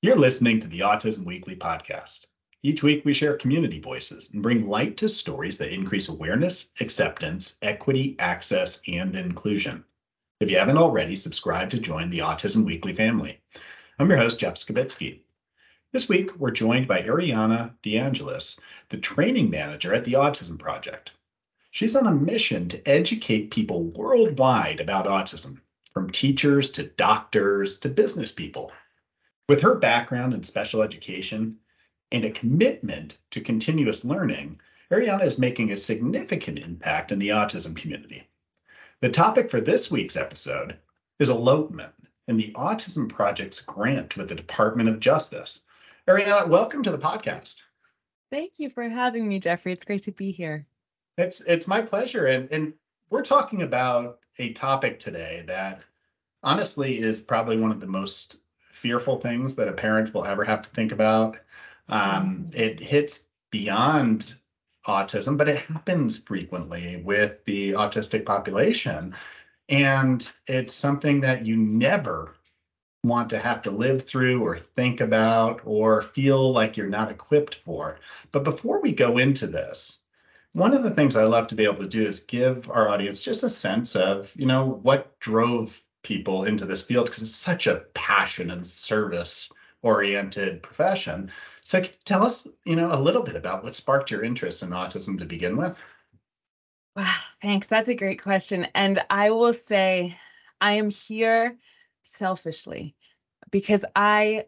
You're listening to the Autism Weekly podcast. Each week, we share community voices and bring light to stories that increase awareness, acceptance, equity, access, and inclusion. If you haven't already, subscribe to join the Autism Weekly family. I'm your host, Jeff Skibitsky. This week, we're joined by Ariana DeAngelis, the training manager at the Autism Project. She's on a mission to educate people worldwide about autism, from teachers to doctors to business people. With her background in special education, and a commitment to continuous learning, Ariana is making a significant impact in the autism community. The topic for this week's episode is elopement and the Autism Project's grant with the Department of Justice. Ariana, welcome to the podcast. Thank you for having me, Jeffrey. It's great to be here. It's it's my pleasure. And and we're talking about a topic today that honestly is probably one of the most fearful things that a parent will ever have to think about um, it hits beyond autism, but it happens frequently with the autistic population. And it's something that you never want to have to live through or think about or feel like you're not equipped for. But before we go into this, one of the things I love to be able to do is give our audience just a sense of, you know, what drove people into this field because it's such a passion and service oriented profession. So tell us, you know, a little bit about what sparked your interest in autism to begin with. Wow, thanks. That's a great question. And I will say I am here selfishly because I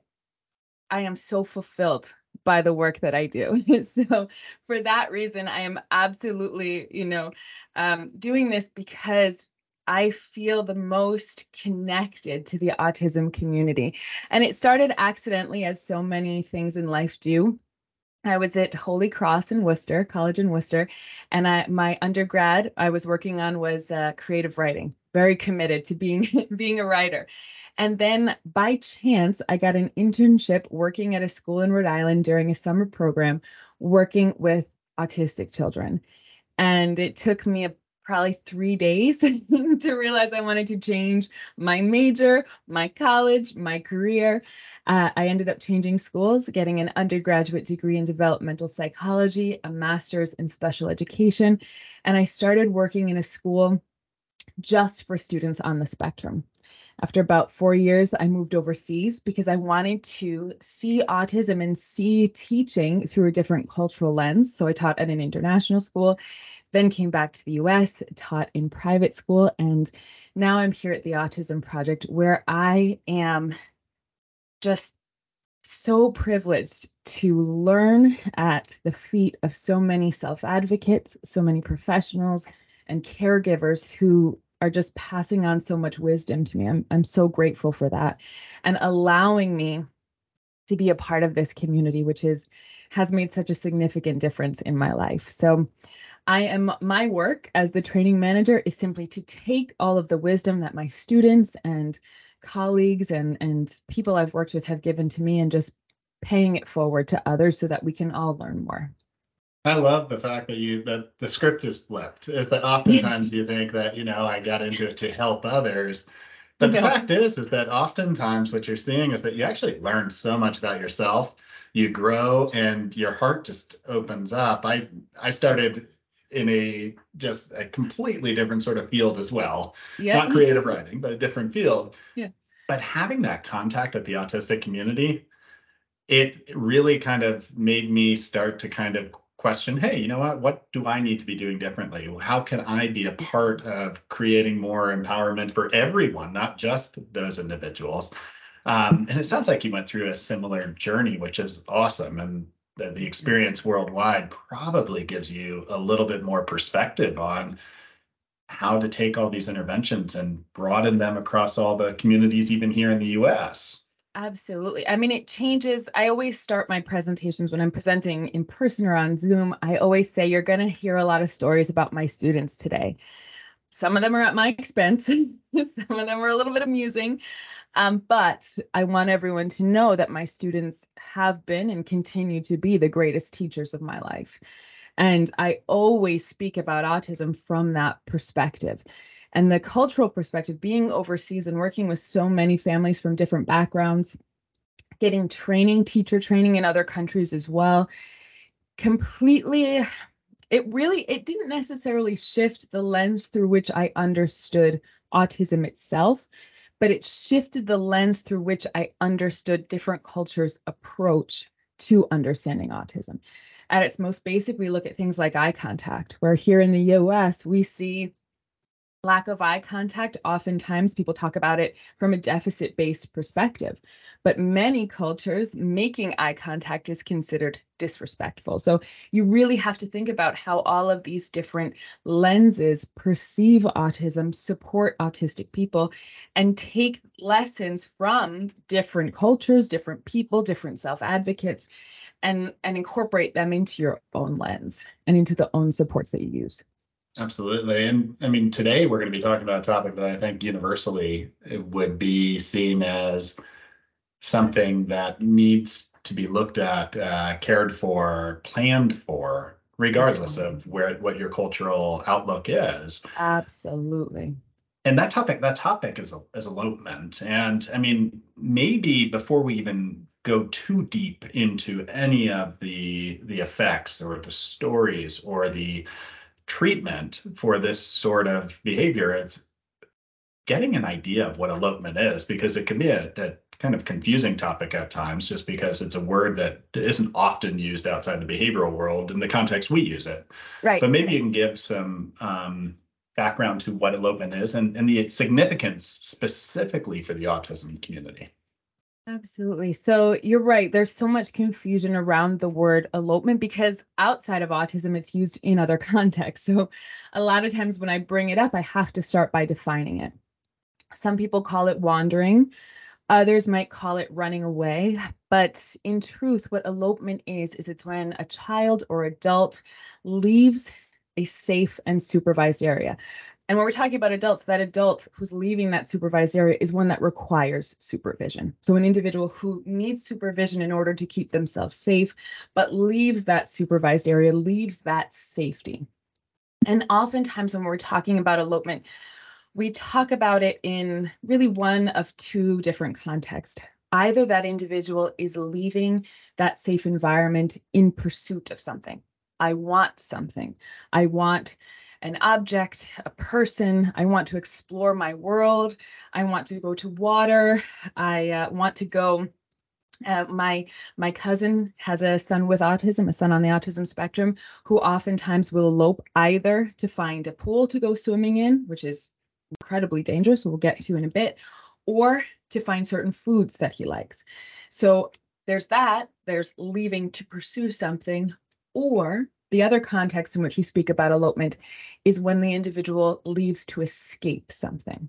I am so fulfilled by the work that I do. so for that reason, I am absolutely, you know, um, doing this because I feel the most connected to the autism community. And it started accidentally, as so many things in life do. I was at Holy Cross in Worcester, college in Worcester, and I, my undergrad I was working on was uh, creative writing. Very committed to being being a writer. And then by chance, I got an internship working at a school in Rhode Island during a summer program working with autistic children. And it took me a probably three days to realize I wanted to change my major, my college, my career. Uh, I ended up changing schools, getting an undergraduate degree in developmental psychology, a master's in special education, and I started working in a school just for students on the spectrum. After about four years, I moved overseas because I wanted to see autism and see teaching through a different cultural lens. So I taught at an international school then came back to the US, taught in private school, and now I'm here at the Autism Project where I am just so privileged to learn at the feet of so many self advocates, so many professionals, and caregivers who are just passing on so much wisdom to me. I'm, I'm so grateful for that and allowing me to be a part of this community, which is has made such a significant difference in my life. So I am my work as the training manager is simply to take all of the wisdom that my students and colleagues and and people I've worked with have given to me and just paying it forward to others so that we can all learn more. I love the fact that you that the script is flipped. Is that oftentimes you think that you know I got into it to help others, but the fact is is that oftentimes what you're seeing is that you actually learn so much about yourself. You grow and your heart just opens up. I I started in a just a completely different sort of field as well. Yeah. Not creative writing, but a different field. Yeah. But having that contact with the autistic community, it really kind of made me start to kind of question, hey, you know what? What do I need to be doing differently? How can I be a part of creating more empowerment for everyone, not just those individuals? Um, and it sounds like you went through a similar journey, which is awesome. And the, the experience worldwide probably gives you a little bit more perspective on how to take all these interventions and broaden them across all the communities, even here in the US. Absolutely. I mean, it changes. I always start my presentations when I'm presenting in person or on Zoom. I always say, You're going to hear a lot of stories about my students today. Some of them are at my expense, some of them are a little bit amusing. Um, but I want everyone to know that my students have been and continue to be the greatest teachers of my life. And I always speak about autism from that perspective. And the cultural perspective, being overseas and working with so many families from different backgrounds, getting training, teacher training in other countries as well, completely it really it didn't necessarily shift the lens through which I understood autism itself, but it shifted the lens through which I understood different cultures' approach to understanding autism. At its most basic, we look at things like eye contact, where here in the US, we see lack of eye contact. Oftentimes, people talk about it from a deficit based perspective, but many cultures, making eye contact is considered disrespectful. So, you really have to think about how all of these different lenses perceive autism, support autistic people, and take lessons from different cultures, different people, different self advocates. And, and incorporate them into your own lens and into the own supports that you use. Absolutely. And I mean, today we're going to be talking about a topic that I think universally would be seen as something that needs to be looked at, uh, cared for, planned for, regardless of where what your cultural outlook is. Absolutely. And that topic, that topic is is elopement. And I mean, maybe before we even go too deep into any of the the effects or the stories or the treatment for this sort of behavior it's getting an idea of what elopement is because it can be a, a, kind of confusing topic at times just because it's a word that isn't often used outside the behavioral world in the context we use it. Right. But maybe you can give some um, background to what elopement is and, and the significance specifically for the autism community. Absolutely. So you're right. There's so much confusion around the word elopement because outside of autism, it's used in other contexts. So a lot of times when I bring it up, I have to start by defining it. Some people call it wandering. Others might call it running away. But in truth, what elopement is, is it's when a child or adult leaves a safe and supervised area. And when we're talking about adults, that adult who's leaving that supervised area is one that requires supervision. So an individual who needs supervision in order to keep themselves safe, but leaves that supervised area, leaves that safety. And oftentimes when we're talking about elopement, we talk about it in really one of two different contexts. Either that individual is leaving that safe environment in pursuit of something. I want something. I want an object, a person. I want to explore my world. I want to go to water. I uh, want to go. Uh, my my cousin has a son with autism, a son on the autism spectrum, who oftentimes will elope either to find a pool to go swimming in, which is incredibly dangerous, we'll get to in a bit, or to find certain foods that he likes. So there's that. There's leaving to pursue something, or the other context in which we speak about elopement is when the individual leaves to escape something.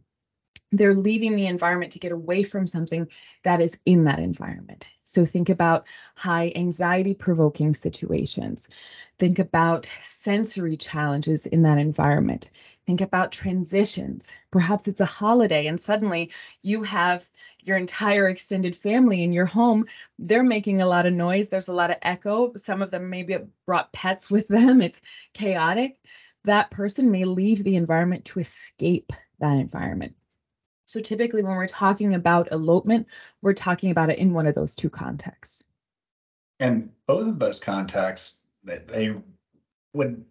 They're leaving the environment to get away from something that is in that environment. So think about high anxiety provoking situations. Think about sensory challenges in that environment. Think about transitions. Perhaps it's a holiday and suddenly you have your entire extended family in your home. They're making a lot of noise. There's a lot of echo. Some of them maybe brought pets with them. It's chaotic. That person may leave the environment to escape that environment. So typically, when we're talking about elopement, we're talking about it in one of those two contexts. And both of those contexts, they would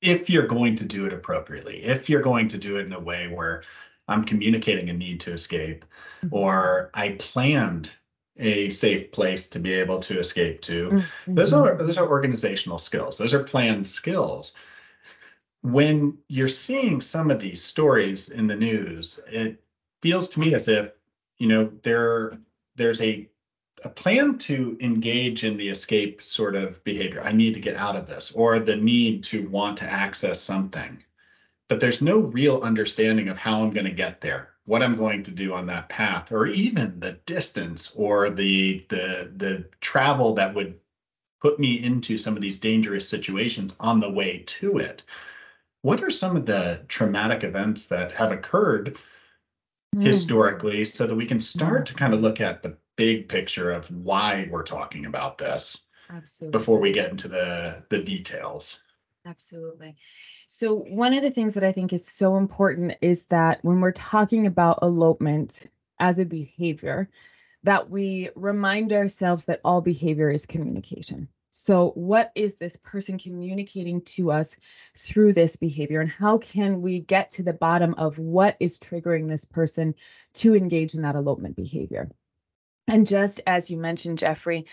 if you're going to do it appropriately, if you're going to do it in a way where I'm communicating a need to escape, mm-hmm. or I planned a safe place to be able to escape to, mm-hmm. those are those are organizational skills. Those are planned skills. When you're seeing some of these stories in the news, it feels to me as if you know there there's a a plan to engage in the escape sort of behavior. I need to get out of this, or the need to want to access something. But there's no real understanding of how I'm going to get there, what I'm going to do on that path, or even the distance or the the the travel that would put me into some of these dangerous situations on the way to it. What are some of the traumatic events that have occurred mm. historically so that we can start to kind of look at the big picture of why we're talking about this Absolutely. before we get into the the details. Absolutely. So, one of the things that I think is so important is that when we're talking about elopement as a behavior, that we remind ourselves that all behavior is communication. So, what is this person communicating to us through this behavior, and how can we get to the bottom of what is triggering this person to engage in that elopement behavior? And just as you mentioned, Jeffrey,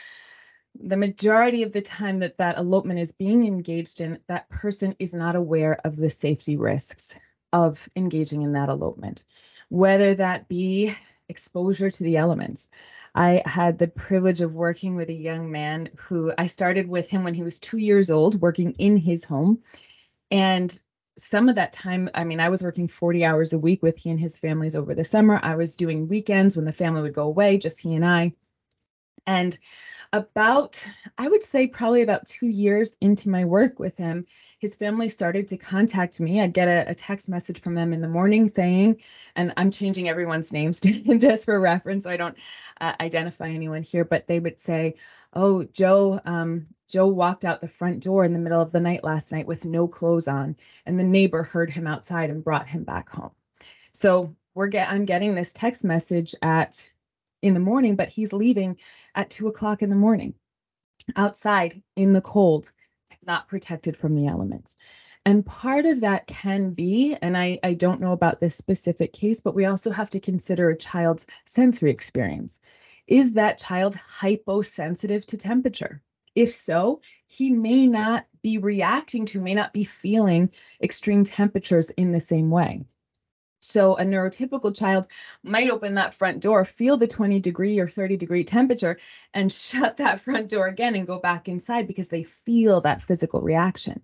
the majority of the time that that elopement is being engaged in, that person is not aware of the safety risks of engaging in that elopement, whether that be exposure to the elements. I had the privilege of working with a young man who I started with him when he was two years old, working in his home. And some of that time, I mean, I was working 40 hours a week with he and his families over the summer. I was doing weekends when the family would go away, just he and I. And about, I would say, probably about two years into my work with him, his family started to contact me. I'd get a, a text message from them in the morning saying, and I'm changing everyone's names just for reference, so I don't uh, identify anyone here, but they would say, "Oh, Joe, um, Joe walked out the front door in the middle of the night last night with no clothes on, and the neighbor heard him outside and brought him back home." So we're get I'm getting this text message at in the morning, but he's leaving at two o'clock in the morning outside in the cold, not protected from the elements. And part of that can be, and I, I don't know about this specific case, but we also have to consider a child's sensory experience. Is that child hyposensitive to temperature? If so, he may not be reacting to, may not be feeling extreme temperatures in the same way. So a neurotypical child might open that front door, feel the 20 degree or 30 degree temperature, and shut that front door again and go back inside because they feel that physical reaction.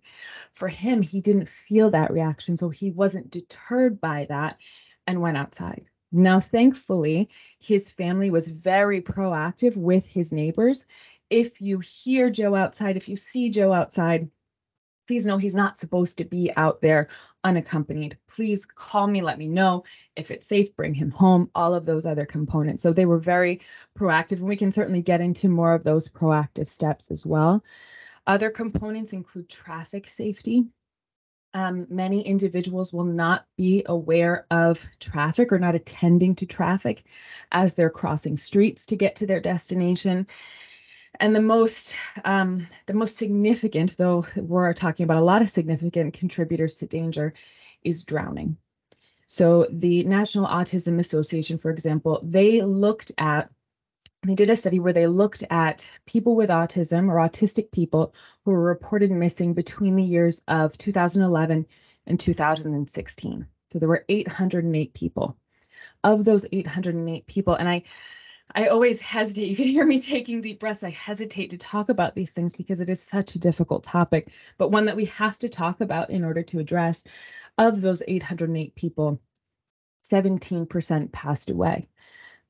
For him, he didn't feel that reaction, so he wasn't deterred by that and went outside. Now, thankfully, his family was very proactive with his neighbors. If you hear Joe outside, if you see Joe outside, please know he's not supposed to be out there unaccompanied. Please call me, let me know if it's safe, bring him home, all of those other components. So they were very proactive, and we can certainly get into more of those proactive steps as well. Other components include traffic safety. Um, many individuals will not be aware of traffic or not attending to traffic as they're crossing streets to get to their destination. And the most um, the most significant, though we're talking about a lot of significant contributors to danger, is drowning. So the National Autism Association, for example, they looked at they did a study where they looked at people with autism or autistic people who were reported missing between the years of 2011 and 2016. So there were 808 people. Of those 808 people, and I I always hesitate. You can hear me taking deep breaths. I hesitate to talk about these things because it is such a difficult topic, but one that we have to talk about in order to address. Of those 808 people, 17% passed away.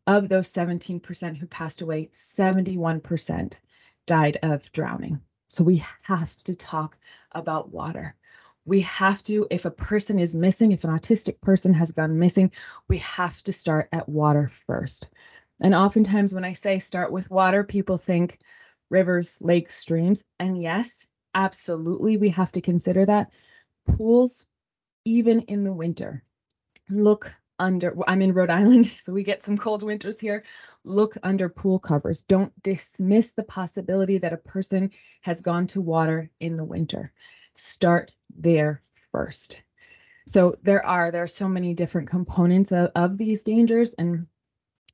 Of those 17% who passed away, 71% died of drowning. So we have to talk about water. We have to, if a person is missing, if an autistic person has gone missing, we have to start at water first. And oftentimes, when I say start with water, people think rivers, lakes, streams. And yes, absolutely, we have to consider that. Pools, even in the winter, look under. I'm in Rhode Island, so we get some cold winters here. Look under pool covers. Don't dismiss the possibility that a person has gone to water in the winter. Start there first. So there are there are so many different components of, of these dangers, and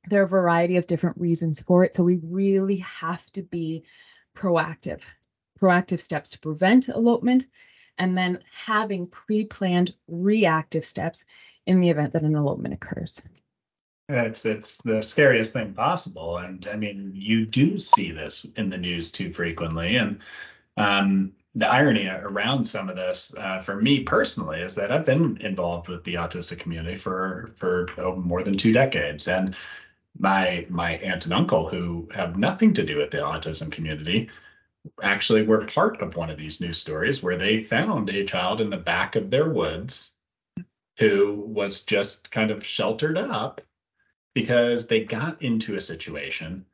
there are a variety of different reasons for it. So we really have to be proactive, proactive steps to prevent elopement, and then having pre planned reactive steps in the event that an elopement occurs. It's it's the scariest thing possible, and I mean you do see this in the news too frequently, and um, the irony around some of this uh, for me personally is that I've been involved with the autistic community for for oh, more than two decades, and my my aunt and uncle who have nothing to do with the autism community actually were part of one of these news stories where they found a child in the back of their woods who was just kind of sheltered up because they got into a situation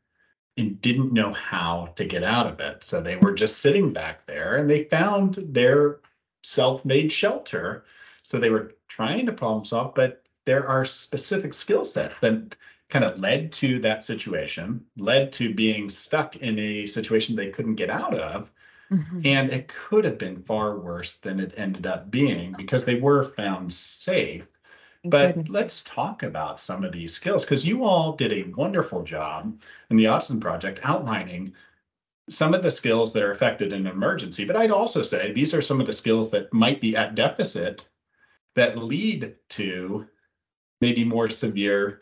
and didn't know how to get out of it. So they were just sitting back there and they found their self-made shelter. So they were trying to problem solve, but there are specific skill sets that kind of led to that situation, led to being stuck in a situation they couldn't get out of. Mm-hmm. And it could have been far worse than it ended up being because they were found safe. But Goodness. let's talk about some of these skills because you all did a wonderful job in the Autism Project outlining some of the skills that are affected in an emergency. But I'd also say these are some of the skills that might be at deficit that lead to maybe more severe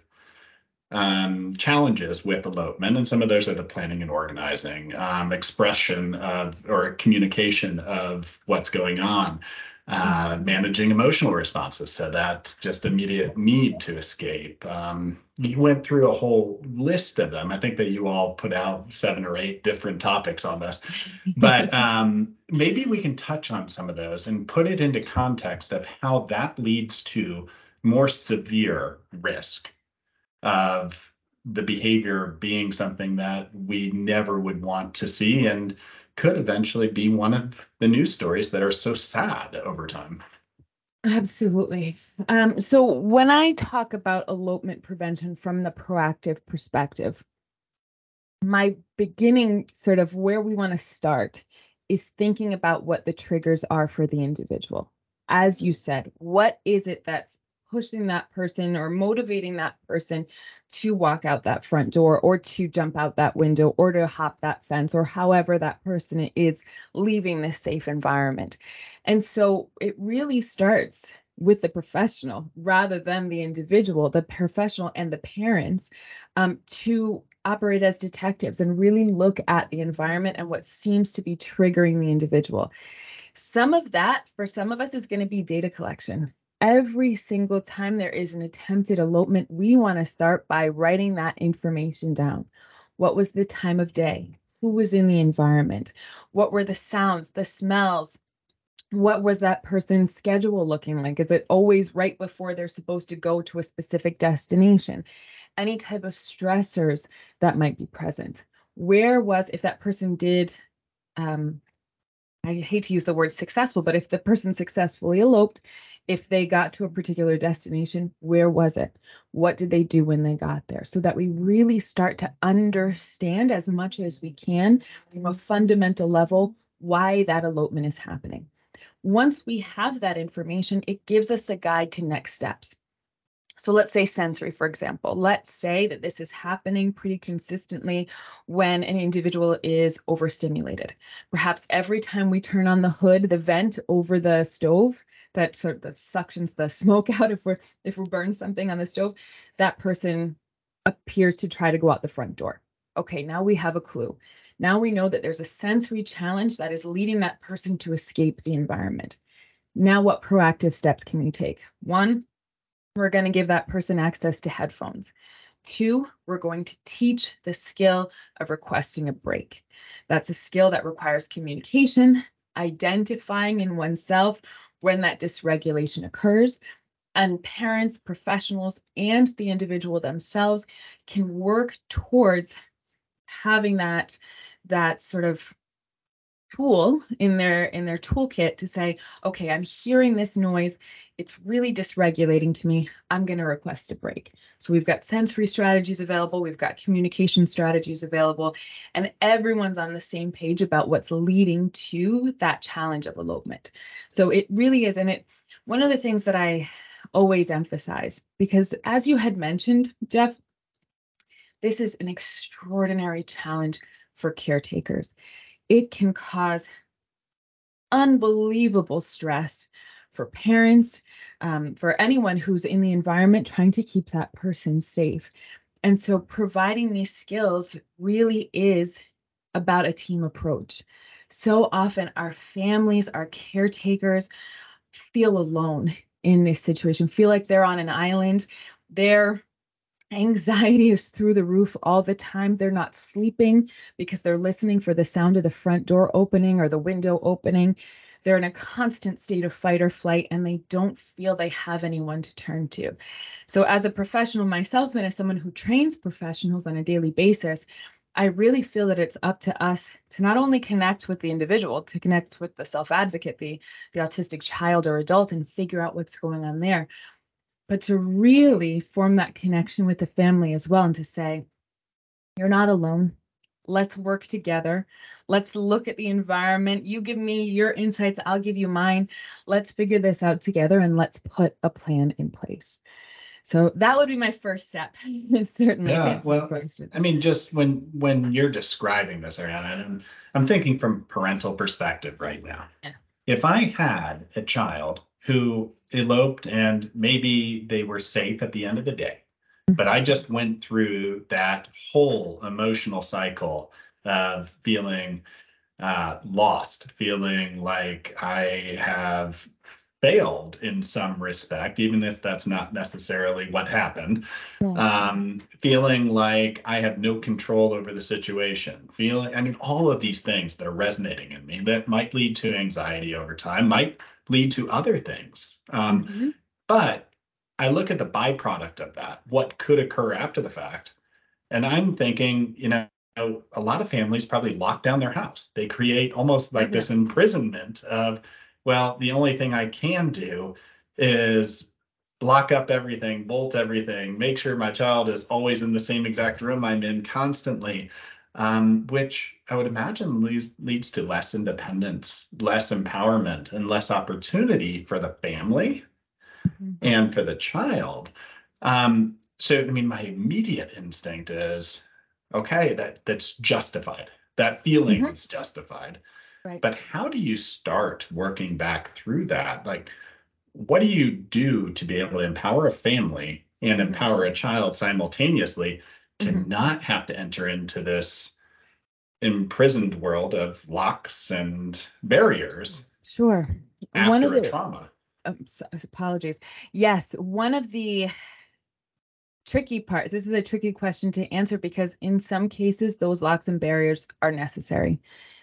um, challenges with elopement, and some of those are the planning and organizing, um, expression of or communication of what's going on, uh, managing emotional responses, so that just immediate need to escape. Um, you went through a whole list of them. I think that you all put out seven or eight different topics on this, but um, maybe we can touch on some of those and put it into context of how that leads to more severe risk of the behavior being something that we never would want to see and could eventually be one of the news stories that are so sad over time. Absolutely. Um, so when I talk about elopement prevention from the proactive perspective, my beginning sort of where we want to start is thinking about what the triggers are for the individual. As you said, what is it that's pushing that person or motivating that person to walk out that front door or to jump out that window or to hop that fence or however that person is leaving this safe environment. And so it really starts with the professional rather than the individual, the professional and the parents um, to operate as detectives and really look at the environment and what seems to be triggering the individual. Some of that for some of us is going to be data collection every single time there is an attempted elopement, we want to start by writing that information down. What was the time of day? Who was in the environment? What were the sounds, the smells? What was that person's schedule looking like? Is it always right before they're supposed to go to a specific destination? Any type of stressors that might be present. Where was, if that person did um, I hate to use the word successful, but if the person successfully eloped, if they got to a particular destination, where was it? What did they do when they got there? So that we really start to understand as much as we can from a mm-hmm. fundamental level why that elopement is happening. Once we have that information, it gives us a guide to next steps. So let's say sensory, for example. Let's say that this is happening pretty consistently when an individual is overstimulated. Perhaps every time we turn on the hood, the vent over the stove, that sort of suctions the smoke out if we're if we burn something on the stove, that person appears to try to go out the front door. Okay, now we have a clue. Now we know that there's a sensory challenge that is leading that person to escape the environment. Now, what proactive steps can we take? One, we're going to give that person access to headphones. Two, we're going to teach the skill of requesting a break. That's a skill that requires communication, identifying in oneself when that dysregulation occurs. And parents, professionals, and the individual themselves can work towards having that that sort of tool in their in their toolkit to say okay i'm hearing this noise. It's really dysregulating to me. I'm going to request a break. So we've got sensory strategies available. We've got communication strategies available. And everyone's on the same page about what's leading to that challenge of elopement. So it really is and it one of the things that i always emphasize because as you had mentioned jeff this is an extraordinary challenge for caretakers it can cause unbelievable stress for parents, um, for anyone who's in the environment trying to keep that person safe. And so providing these skills really is about a team approach. So often our families, our caretakers feel alone in this situation, feel like they're on an island. They're Anxiety is through the roof all the time. They're not sleeping because they're listening for the sound of the front door opening or the window opening. They're in a constant state of fight or flight and they don't feel they have anyone to turn to. So, as a professional myself and as someone who trains professionals on a daily basis, I really feel that it's up to us to not only connect with the individual, to connect with the self-advocate, the the autistic child or adult and figure out what's going on there, but to really form that connection with the family as well and to say you're not alone. Let's work together. Let's look at the environment. You give me your insights, I'll give you mine. Let's figure this out together and let's put a plan in place. So that would be my first step. Certainly yeah, well, I mean, just when when you're describing this, Ariana, I'm I'm thinking from parental perspective right now. Yeah. If I had a child who eloped and maybe they were safe at the end of the day, mm-hmm. but I just went through that whole emotional cycle of feeling uh, lost, feeling like I have failed in some respect, even if that's not necessarily what happened. Um, feeling like I have no control over the situation, feeling, I mean, all of these things that are resonating in me that might lead to anxiety over time, might lead to other things. Um, mm-hmm. But I look at the byproduct of that, what could occur after the fact. And I'm thinking, you know, a lot of families probably lock down their house. They create almost like mm-hmm. this imprisonment of, well, the only thing I can do is lock up everything, bolt everything, make sure my child is always in the same exact room I'm in constantly, um, which I would imagine leads, leads to less independence, less empowerment, and less opportunity for the family mm-hmm. and for the child. Um, so, I mean, my immediate instinct is, okay, that that's justified. That feeling mm-hmm. is justified. Right. But how do you start working back through that? Like, what do you do to be able to empower a family and mm-hmm. empower a child simultaneously to mm-hmm. not have to enter into this imprisoned world of locks and barriers? Sure. After one of the trauma. Um, so, apologies. Yes, one of the tricky parts. This is a tricky question to answer because in some cases those locks and barriers are necessary.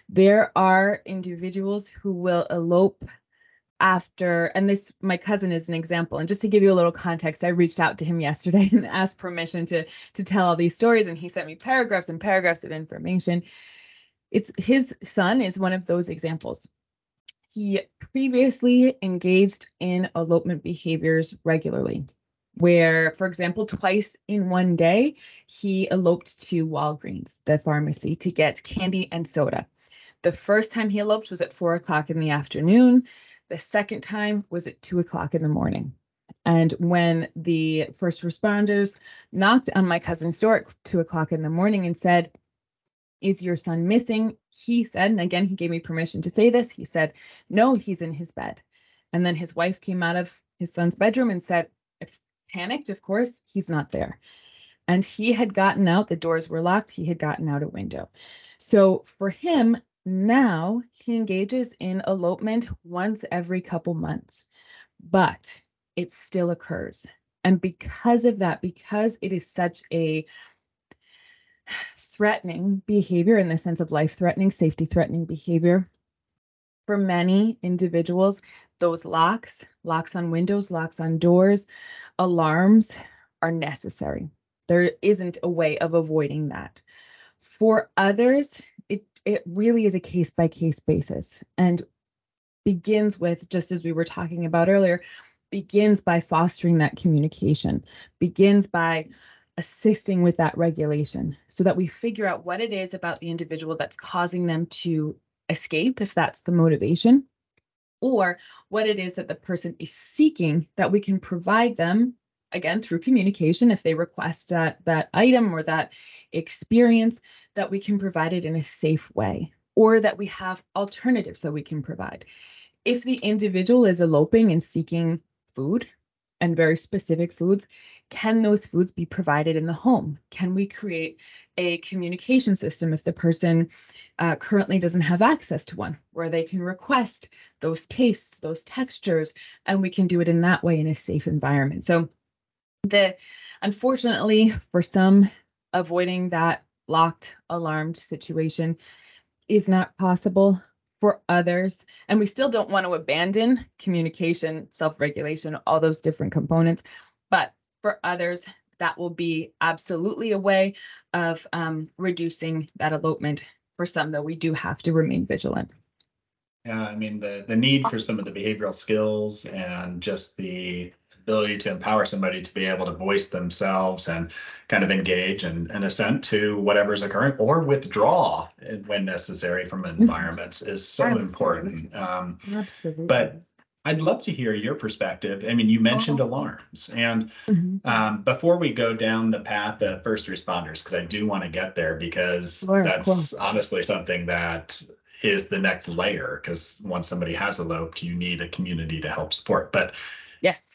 There are individuals who will elope after and this my cousin is an example and just to give you a little context i reached out to him yesterday and asked permission to to tell all these stories and he sent me paragraphs and paragraphs of information. It's his son is one of those examples. He previously engaged in elopement behaviors regularly where for example twice in one day he eloped to walgreens the pharmacy to get candy and soda. The first time he eloped was at four o'clock in the afternoon. The second time was at two o'clock in the morning. And when the first responders knocked on my cousin's door at two o'clock in the morning and said, Is your son missing? He said, and again, he gave me permission to say this. He said, No, he's in his bed. And then his wife came out of his son's bedroom and said, Panicked, of course, he's not there. And he had gotten out, the doors were locked, he had gotten out a window. So for him, now he engages in elopement once every couple months, but it still occurs. And because of that, because it is such a threatening behavior in the sense of life threatening, safety threatening behavior, for many individuals, those locks, locks on windows, locks on doors, alarms are necessary. There isn't a way of avoiding that. For others, it really is a case by case basis and begins with, just as we were talking about earlier, begins by fostering that communication, begins by assisting with that regulation so that we figure out what it is about the individual that's causing them to escape, if that's the motivation, or what it is that the person is seeking that we can provide them again through communication if they request that that item or that experience that we can provide it in a safe way or that we have alternatives that we can provide. If the individual is eloping and seeking food and very specific foods can those foods be provided in the home? Can we create a communication system if the person uh, currently doesn't have access to one where they can request those tastes those textures and we can do it in that way in a safe environment? So the unfortunately for some avoiding that locked alarmed situation is not possible for others and we still don't want to abandon communication self-regulation all those different components but for others that will be absolutely a way of um, reducing that elopement. For some, though, we do have to remain vigilant. Yeah, I mean the the need for some of the behavioral skills and just the ability to empower somebody to be able to voice themselves and kind of engage and, and assent to whatever's occurring or withdraw when necessary from mm-hmm. environments is so Absolutely. important. Um, Absolutely. But I'd love to hear your perspective. I mean, you mentioned uh-huh. alarms, and mm-hmm. um, before we go down the path of first responders, because I do want to get there, because that's honestly something that is the next layer. Because once somebody has eloped, you need a community to help support. But yes,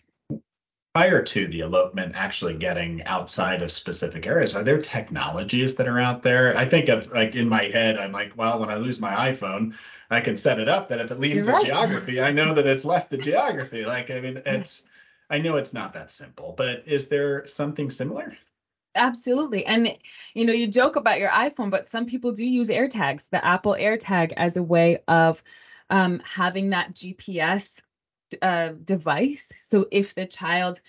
prior to the elopement actually getting outside of specific areas, are there technologies that are out there? I think of like in my head, I'm like, well, when I lose my iPhone, I can set it up that if it leaves the geography, I know that it's left the geography. Like, I mean, it's, I know it's not that simple, but is there something similar? Absolutely. And you know, you joke about your iPhone, but some people do use AirTags, the Apple AirTag as a way of um, having that GPS uh, device. So if the child,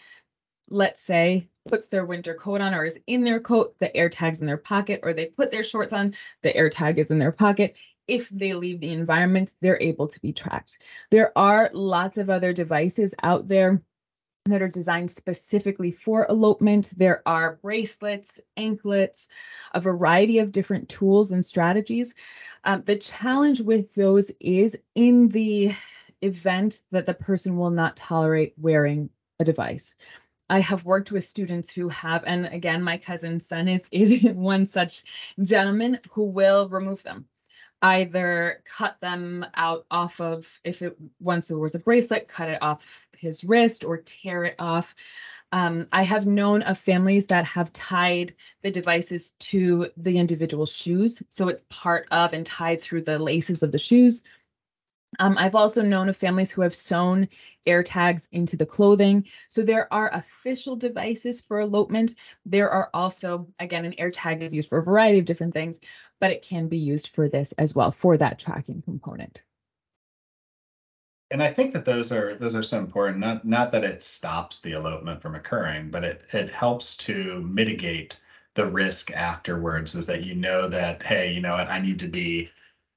let's say, puts their winter coat on or is in their coat, the air tag's in their pocket, or they put their shorts on, the air tag is in their pocket. If they leave the environment, they're able to be tracked. There are lots of other devices out there that are designed specifically for elopement. There are bracelets, anklets, a variety of different tools and strategies. Um, the challenge with those is in the event that the person will not tolerate wearing a device. I have worked with students who have, and again, my cousin's son is is one such gentleman who will remove them, either cut them out off of if it once there was a bracelet, cut it off his wrist or tear it off. Um, I have known of families that have tied the devices to the individual shoes, so it's part of and tied through the laces of the shoes. Um, I've also known of families who have sewn air tags into the clothing. So there are official devices for elopement. There are also, again, an air tag is used for a variety of different things, but it can be used for this as well for that tracking component. And I think that those are those are so important. Not not that it stops the elopement from occurring, but it it helps to mitigate the risk afterwards. Is that you know that hey, you know what, I need to be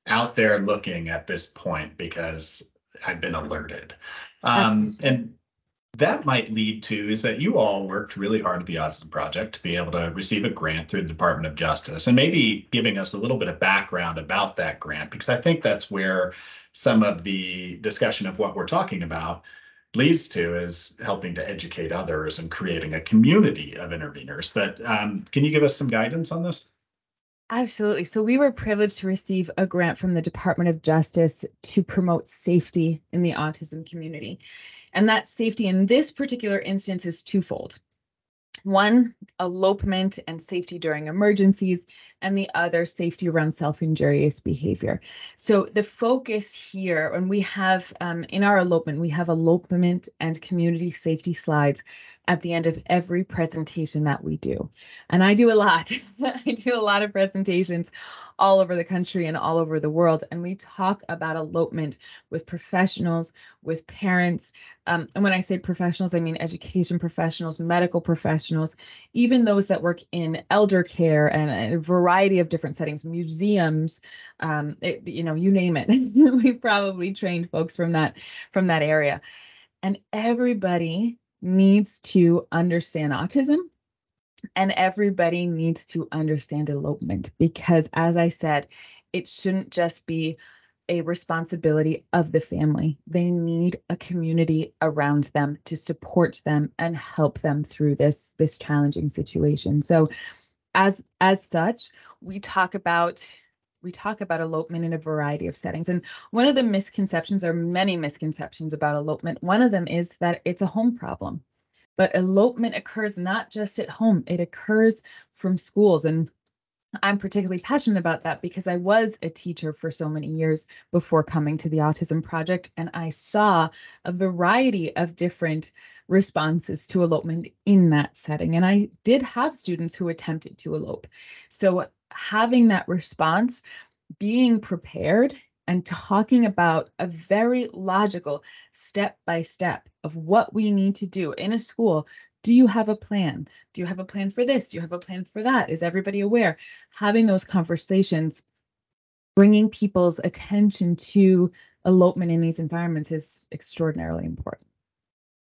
out there looking at this point because I've been alerted. Um, and that might lead to is that you all worked really hard at the Autism Project to be able to receive a grant through the Department of Justice, and maybe giving us a little bit of background about that grant, because I think that's where some of the discussion of what we're talking about leads to is helping to educate others and creating a community of interveners. But um, can you give us some guidance on this? Absolutely. So we were privileged to receive a grant from the Department of Justice to promote safety in the autism community. And that safety in this particular instance is twofold. One, elopement and safety during emergencies, and the other, safety around self injurious behavior. So, the focus here, and we have um, in our elopement, we have elopement and community safety slides at the end of every presentation that we do. And I do a lot. I do a lot of presentations all over the country and all over the world. And we talk about elopement with professionals, with parents. Um, and when I say professionals, I mean education professionals, medical professionals, even those that work in elder care and a variety of different settings, museums, um, it, you know, you name it. We've probably trained folks from that from that area. And everybody needs to understand autism and everybody needs to understand elopement because, as I said, it shouldn't just be a responsibility of the family. They need a community around them to support them and help them through this this challenging situation. So as as such, we talk about we talk about elopement in a variety of settings. And one of the misconceptions, or many misconceptions about elopement, one of them is that it's a home problem. But elopement occurs not just at home, it occurs from schools. And I'm particularly passionate about that because I was a teacher for so many years before coming to the Autism Project, and I saw a variety of different responses to elopement in that setting. And I did have students who attempted to elope. So having that response, being prepared, and talking about a very logical step by step of what we need to do in a school Do you have a plan? Do you have a plan for this? Do you have a plan for that? Is everybody aware? Having those conversations, bringing people's attention to elopement in these environments is extraordinarily important.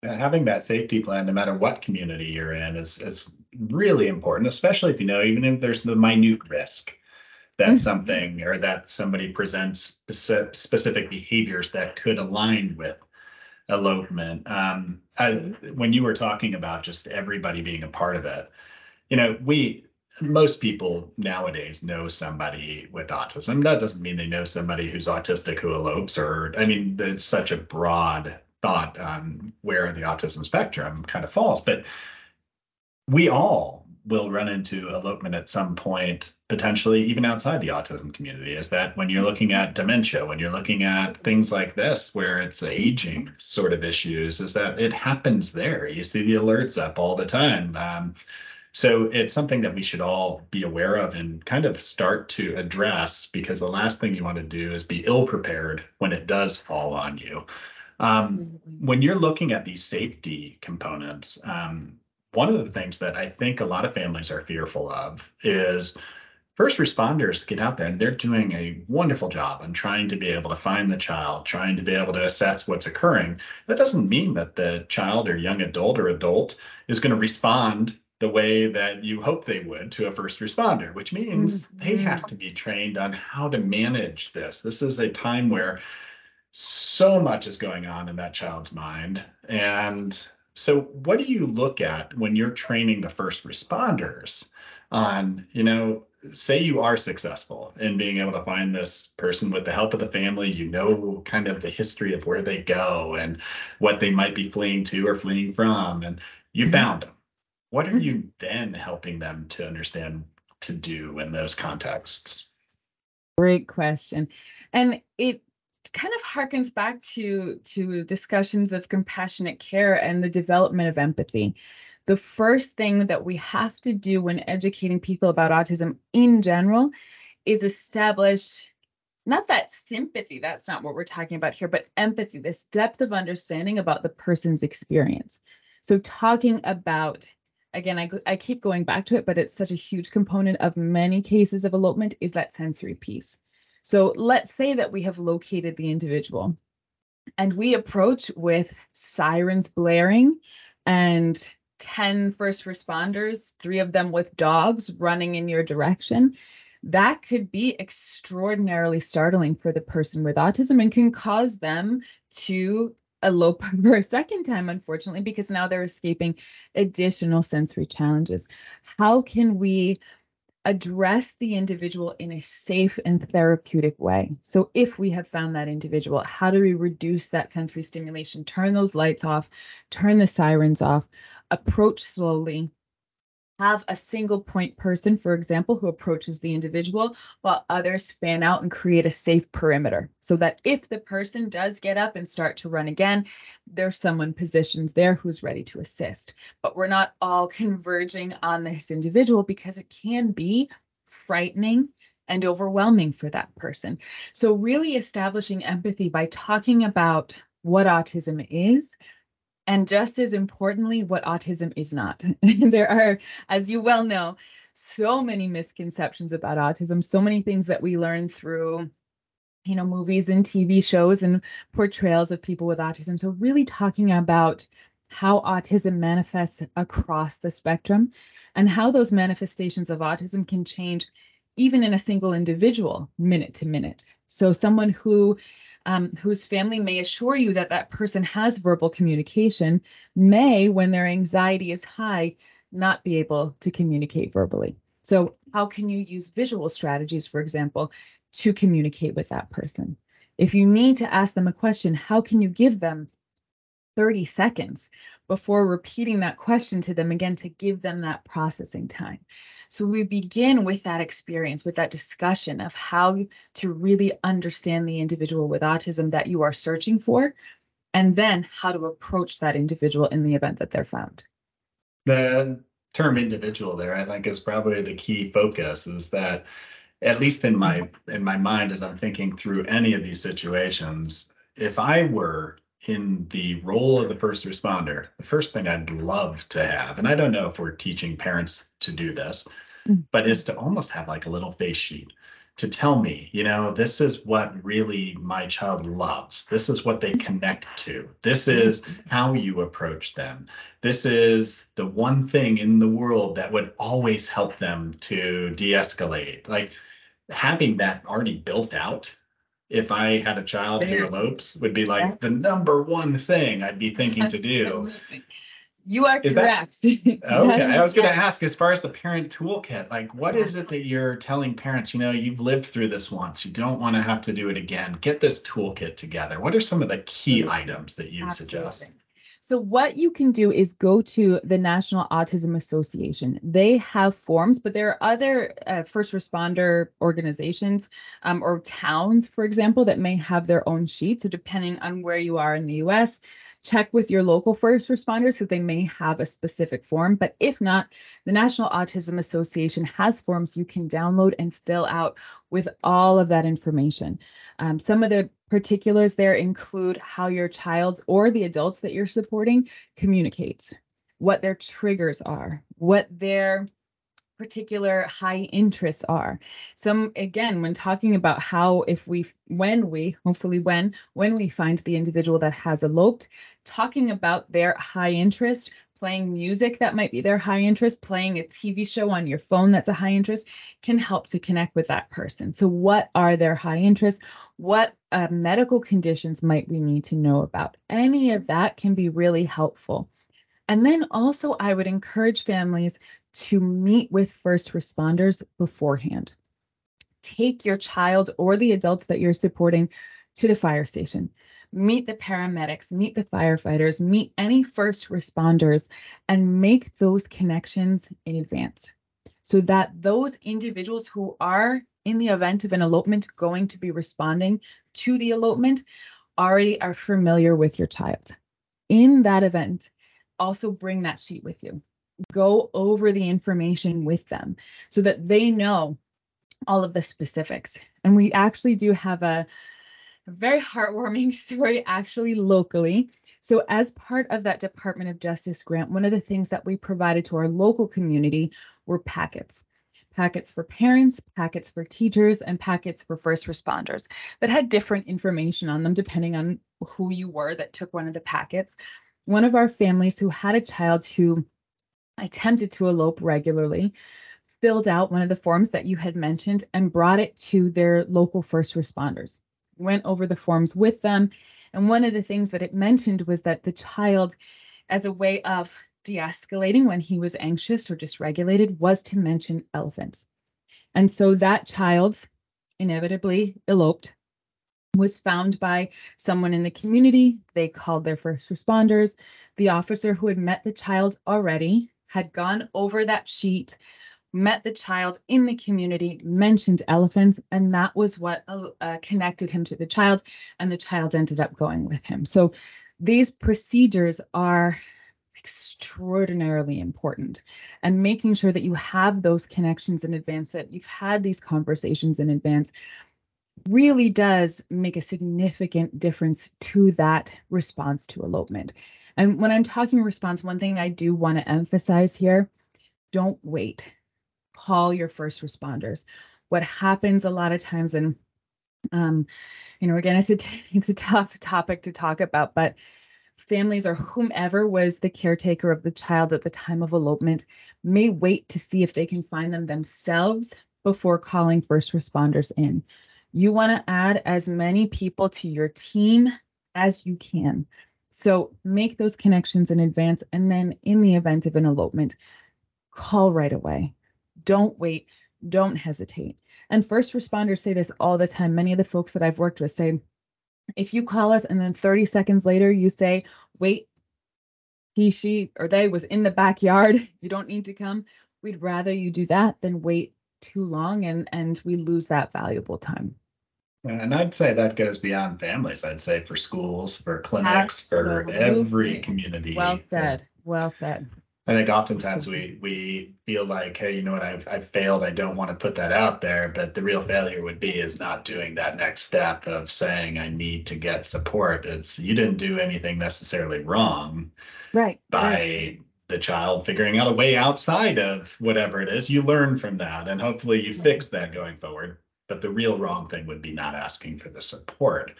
Having that safety plan, no matter what community you're in, is is really important, especially if you know, even if there's the minute risk that mm-hmm. something or that somebody presents specific behaviors that could align with elopement. Um, I, when you were talking about just everybody being a part of it, you know, we most people nowadays know somebody with autism. That doesn't mean they know somebody who's autistic who elopes, or I mean, it's such a broad thought on where the autism spectrum kind of falls. But we all will run into elopement at some point, potentially even outside the autism community. Is that when you're looking at dementia, when you're looking at things like this, where it's aging sort of issues, is that it happens there. You see the alerts up all the time. Um, so it's something that we should all be aware of and kind of start to address because the last thing you want to do is be ill prepared when it does fall on you. Um, when you're looking at these safety components, um, one of the things that I think a lot of families are fearful of is first responders get out there and they're doing a wonderful job on trying to be able to find the child, trying to be able to assess what's occurring. That doesn't mean that the child or young adult or adult is going to respond the way that you hope they would to a first responder, which means mm-hmm. they have to be trained on how to manage this. This is a time where so much is going on in that child's mind. And so, what do you look at when you're training the first responders on, you know, say you are successful in being able to find this person with the help of the family, you know, kind of the history of where they go and what they might be fleeing to or fleeing from, and you mm-hmm. found them. What are you then helping them to understand to do in those contexts? Great question. And it kind of harkens back to to discussions of compassionate care and the development of empathy. The first thing that we have to do when educating people about autism in general is establish not that sympathy, that's not what we're talking about here, but empathy, this depth of understanding about the person's experience. So, talking about, again, I, I keep going back to it, but it's such a huge component of many cases of elopement is that sensory piece. So let's say that we have located the individual and we approach with sirens blaring and 10 first responders, three of them with dogs running in your direction. That could be extraordinarily startling for the person with autism and can cause them to elope for a second time, unfortunately, because now they're escaping additional sensory challenges. How can we address the individual in a safe and therapeutic way. So, if we have found that individual, how do we reduce that sensory stimulation? Turn those lights off, turn the sirens off, approach slowly, have a single point person, for example, who approaches the individual while others fan out and create a safe perimeter so that if the person does get up and start to run again, there's someone positioned there who's ready to assist. But we're not all converging on this individual because it can be frightening and overwhelming for that person. So, really establishing empathy by talking about what autism is, and just as importantly, what autism is not. there are, as you well know, so many misconceptions about autism, so many things that we learn through you know movies and TV shows and portrayals of people with autism. So really talking about how autism manifests across the spectrum and how those manifestations of autism can change even in a single individual minute to minute. So someone who um, whose family may assure you that that person has verbal communication may, when their anxiety is high, not be able to communicate verbally. So, how can you use visual strategies, for example, to communicate with that person? If you need to ask them a question, how can you give them 30 seconds before repeating that question to them again to give them that processing time? So we begin with that experience, with that discussion of how to really understand the individual with autism that you are searching for, and then how to approach that individual in the event that they're found. The term individual there, I think, is probably the key focus is that at least in my in my mind as I'm thinking through any of these situations, if I were in the role of the first responder, the first thing I'd love to have, and I don't know if we're teaching parents to do this, mm-hmm. but is to almost have like a little face sheet to tell me, you know, this is what really my child loves. This is what they connect to. This is how you approach them. This is the one thing in the world that would always help them to de escalate. Like having that already built out if I had a child who elopes would be like the number one thing I'd be thinking to do. You are is correct. That, okay, I was going to ask as far as the parent toolkit, like what is it that you're telling parents, you know, you've lived through this once, you don't want to have to do it again. Get this toolkit together. What are some of the key mm-hmm. items that you suggest? So what you can do is go to the National Autism Association. They have forms, but there are other uh, first responder organizations um, or towns, for example, that may have their own sheet. So depending on where you are in the U.S., check with your local first responders so they may have a specific form. But if not, the National Autism Association has forms you can download and fill out with all of that information. Um, some of the particulars there include how your child or the adults that you're supporting communicates, what their triggers are, what their particular high interests are. Some again, when talking about how if we when we hopefully when when we find the individual that has eloped, talking about their high interest, playing music that might be their high interest, playing a TV show on your phone that's a high interest can help to connect with that person. So what are their high interests? What uh, medical conditions might we need to know about? Any of that can be really helpful. And then also, I would encourage families to meet with first responders beforehand. Take your child or the adults that you're supporting to the fire station. Meet the paramedics, meet the firefighters, meet any first responders, and make those connections in advance so that those individuals who are in the event of an elopement going to be responding to the elopement already are familiar with your child. In that event, also bring that sheet with you go over the information with them so that they know all of the specifics. And we actually do have a, a very heartwarming story actually locally. So, as part of that Department of Justice grant, one of the things that we provided to our local community were packets packets for parents, packets for teachers, and packets for first responders that had different information on them depending on who you were that took one of the packets. One of our families who had a child who attempted to elope regularly, filled out one of the forms that you had mentioned, and brought it to their local first responders. Went over the forms with them. And one of the things that it mentioned was that the child, as a way of de escalating when he was anxious or dysregulated, was to mention elephants. And so that child inevitably eloped was found by someone in the community. They called their first responders. The officer who had met the child already had gone over that sheet, met the child in the community, mentioned elephants, and that was what uh, uh, connected him to the child, and the child ended up going with him. So these procedures are extraordinarily important and making sure that you have those connections in advance that you've had these conversations in advance really does make a significant difference to that response to elopement and when I'm talking response, one thing I do want to emphasize here don't wait. Call your first responders. What happens a lot of times, and um, you know, again, it's a t- it's a tough topic to talk about, but families or whomever was the caretaker of the child at the time of elopement may wait to see if they can find them themselves before calling first responders in. You want to add as many people to your team as you can. So make those connections in advance. And then in the event of an elopement, call right away. Don't wait. Don't hesitate. And first responders say this all the time. Many of the folks that I've worked with say, if you call us and then 30 seconds later you say, wait, he, she, or they was in the backyard, you don't need to come. We'd rather you do that than wait too long and and we lose that valuable time. And I'd say that goes beyond families. I'd say for schools, for clinics, Absolutely. for every community. Well said. Well said. I think oftentimes we we feel like, hey, you know what, I've I've failed. I don't want to put that out there. But the real failure would be is not doing that next step of saying I need to get support. It's you didn't do anything necessarily wrong. Right. By right. the child figuring out a way outside of whatever it is. You learn from that and hopefully you fix that going forward. But the real wrong thing would be not asking for the support.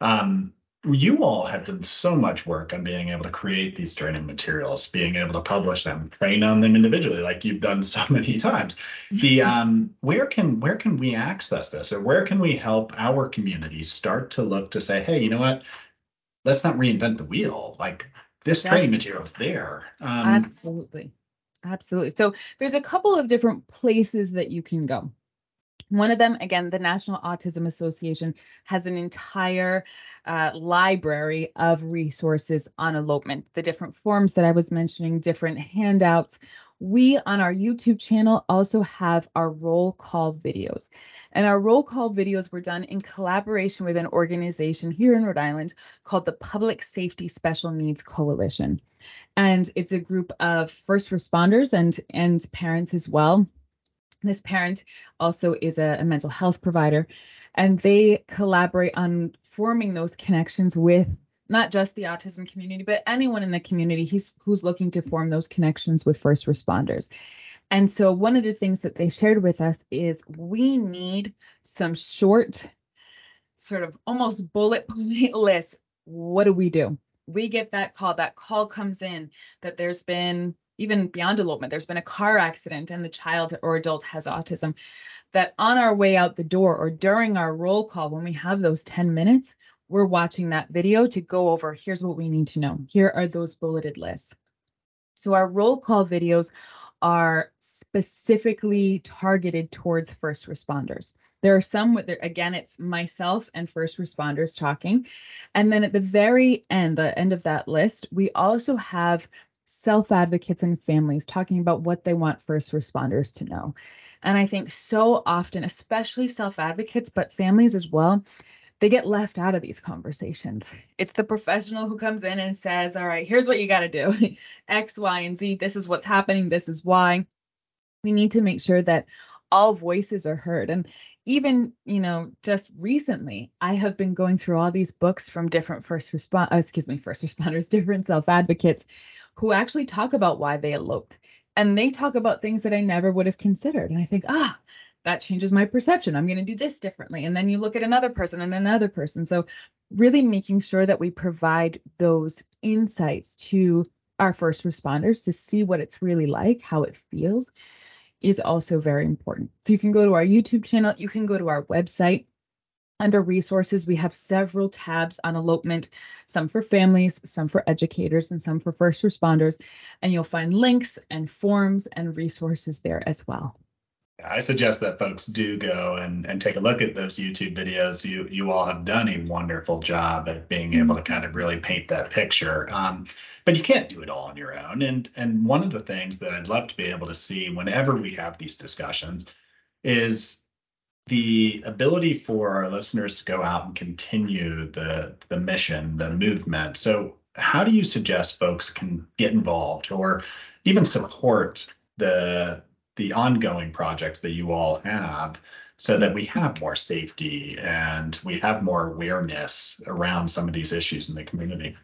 Um, you all have done so much work on being able to create these training materials, being able to publish them, train on them individually, like you've done so many times. The um, where can where can we access this, or where can we help our community start to look to say, hey, you know what? Let's not reinvent the wheel. Like this yeah. training material is there. Um, Absolutely. Absolutely. So there's a couple of different places that you can go. One of them, again, the National Autism Association has an entire uh, library of resources on elopement, the different forms that I was mentioning, different handouts. We on our YouTube channel also have our roll call videos. And our roll call videos were done in collaboration with an organization here in Rhode Island called the Public Safety Special Needs Coalition. And it's a group of first responders and, and parents as well this parent also is a, a mental health provider, and they collaborate on forming those connections with not just the autism community, but anyone in the community who's, who's looking to form those connections with first responders. And so, one of the things that they shared with us is we need some short, sort of almost bullet point list. What do we do? We get that call. That call comes in that there's been even beyond elopement, there's been a car accident and the child or adult has autism, that on our way out the door or during our roll call, when we have those 10 minutes, we're watching that video to go over here's what we need to know. Here are those bulleted lists. So our roll call videos are specifically targeted towards first responders. There are some with again it's myself and first responders talking. And then at the very end, the end of that list, we also have self advocates and families talking about what they want first responders to know. And I think so often, especially self advocates, but families as well, they get left out of these conversations. It's the professional who comes in and says, All right, here's what you got to do X, Y, and Z. This is what's happening. This is why. We need to make sure that all voices are heard. And even, you know, just recently, I have been going through all these books from different first respond, uh, excuse me, first responders, different self advocates who actually talk about why they eloped. And they talk about things that I never would have considered. And I think, ah, that changes my perception. I'm going to do this differently. And then you look at another person and another person. So, really making sure that we provide those insights to our first responders to see what it's really like, how it feels, is also very important. So, you can go to our YouTube channel, you can go to our website, under resources, we have several tabs on elopement, some for families, some for educators, and some for first responders. And you'll find links and forms and resources there as well. I suggest that folks do go and, and take a look at those YouTube videos. You you all have done a wonderful job at being able to kind of really paint that picture. Um, but you can't do it all on your own. And and one of the things that I'd love to be able to see whenever we have these discussions is the ability for our listeners to go out and continue the the mission, the movement. So, how do you suggest folks can get involved or even support the the ongoing projects that you all have so that we have more safety and we have more awareness around some of these issues in the community?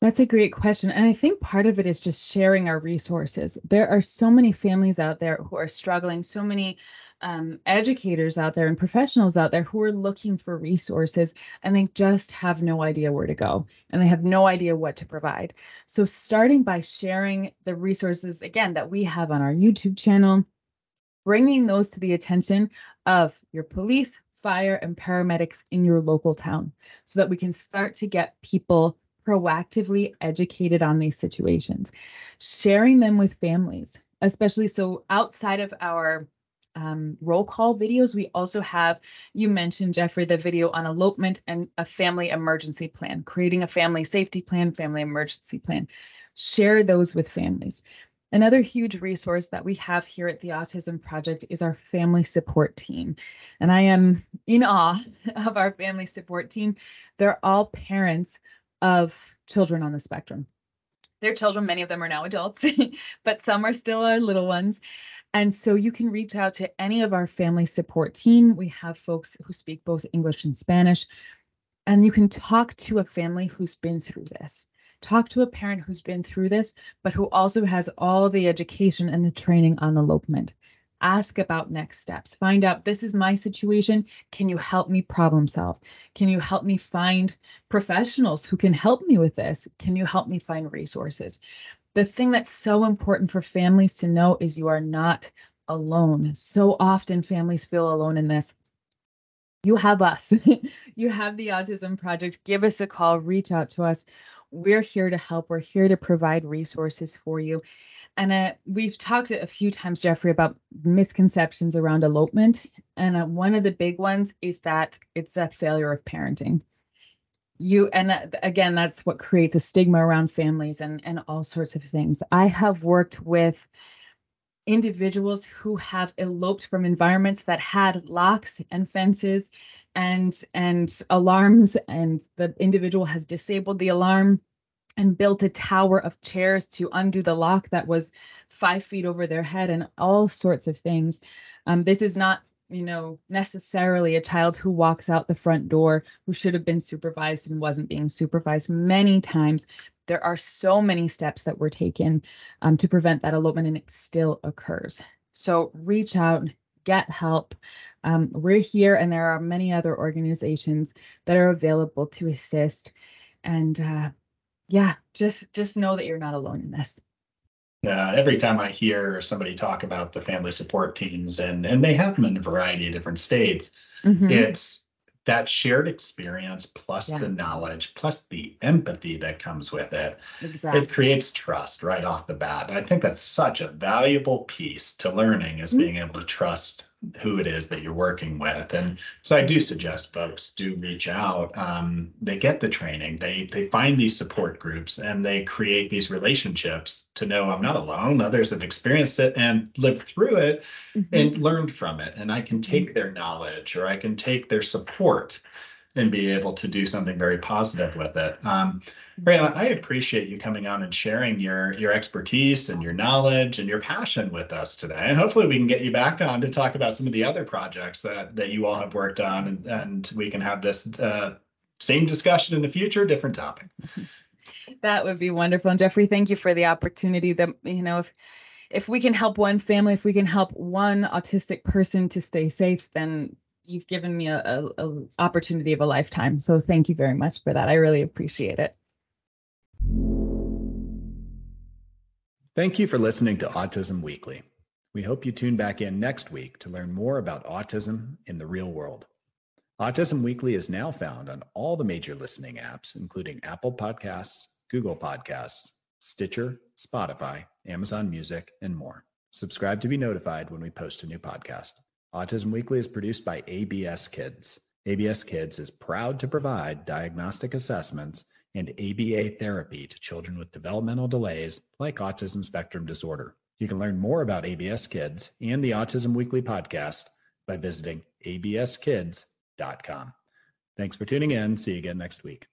That's a great question. And I think part of it is just sharing our resources. There are so many families out there who are struggling, so many um, educators out there and professionals out there who are looking for resources and they just have no idea where to go and they have no idea what to provide. So, starting by sharing the resources again that we have on our YouTube channel, bringing those to the attention of your police, fire, and paramedics in your local town so that we can start to get people proactively educated on these situations, sharing them with families, especially so outside of our um, roll call videos. We also have, you mentioned, Jeffrey, the video on elopement and a family emergency plan, creating a family safety plan, family emergency plan. Share those with families. Another huge resource that we have here at the Autism Project is our family support team. And I am in awe of our family support team. They're all parents of children on the spectrum. Their children, many of them are now adults, but some are still our little ones. And so you can reach out to any of our family support team. We have folks who speak both English and Spanish. And you can talk to a family who's been through this. Talk to a parent who's been through this, but who also has all the education and the training on elopement. Ask about next steps. Find out this is my situation. Can you help me problem solve? Can you help me find professionals who can help me with this? Can you help me find resources? The thing that's so important for families to know is you are not alone. So often families feel alone in this. You have us. you have the Autism Project. Give us a call, reach out to us. We're here to help. We're here to provide resources for you. And uh, we've talked a few times, Jeffrey, about misconceptions around elopement. And uh, one of the big ones is that it's a failure of parenting you and uh, again that's what creates a stigma around families and and all sorts of things. I have worked with individuals who have eloped from environments that had locks and fences and and alarms and the individual has disabled the alarm and built a tower of chairs to undo the lock that was five feet over their head and all sorts of things. Um, this is not you know, necessarily a child who walks out the front door who should have been supervised and wasn't being supervised. Many times, there are so many steps that were taken um, to prevent that elopement, and it still occurs. So reach out, get help. Um, we're here, and there are many other organizations that are available to assist. And uh, yeah, just just know that you're not alone in this uh, every time I hear somebody talk about the family support teams, and and they have them in a variety of different states, mm-hmm. it's that shared experience plus yeah. the knowledge plus the empathy that comes with it exactly. it creates trust right off the bat and i think that's such a valuable piece to learning is mm-hmm. being able to trust who it is that you're working with. And so I do suggest folks do reach out. Um, they get the training, they they find these support groups, and they create these relationships to know I'm not alone. Others have experienced it and lived through it mm-hmm. and learned from it, and I can mm-hmm. take their knowledge or I can take their support and be able to do something very positive with it. Um, I appreciate you coming on and sharing your your expertise and your knowledge and your passion with us today. And hopefully we can get you back on to talk about some of the other projects that that you all have worked on, and, and we can have this uh, same discussion in the future, different topic. That would be wonderful. And Jeffrey, thank you for the opportunity. That you know, if if we can help one family, if we can help one autistic person to stay safe, then you've given me a, a, a opportunity of a lifetime. So thank you very much for that. I really appreciate it. Thank you for listening to Autism Weekly. We hope you tune back in next week to learn more about autism in the real world. Autism Weekly is now found on all the major listening apps, including Apple Podcasts, Google Podcasts, Stitcher, Spotify, Amazon Music, and more. Subscribe to be notified when we post a new podcast. Autism Weekly is produced by ABS Kids. ABS Kids is proud to provide diagnostic assessments and ABA therapy to children with developmental delays like autism spectrum disorder. You can learn more about ABS Kids and the Autism Weekly podcast by visiting abskids.com. Thanks for tuning in. See you again next week.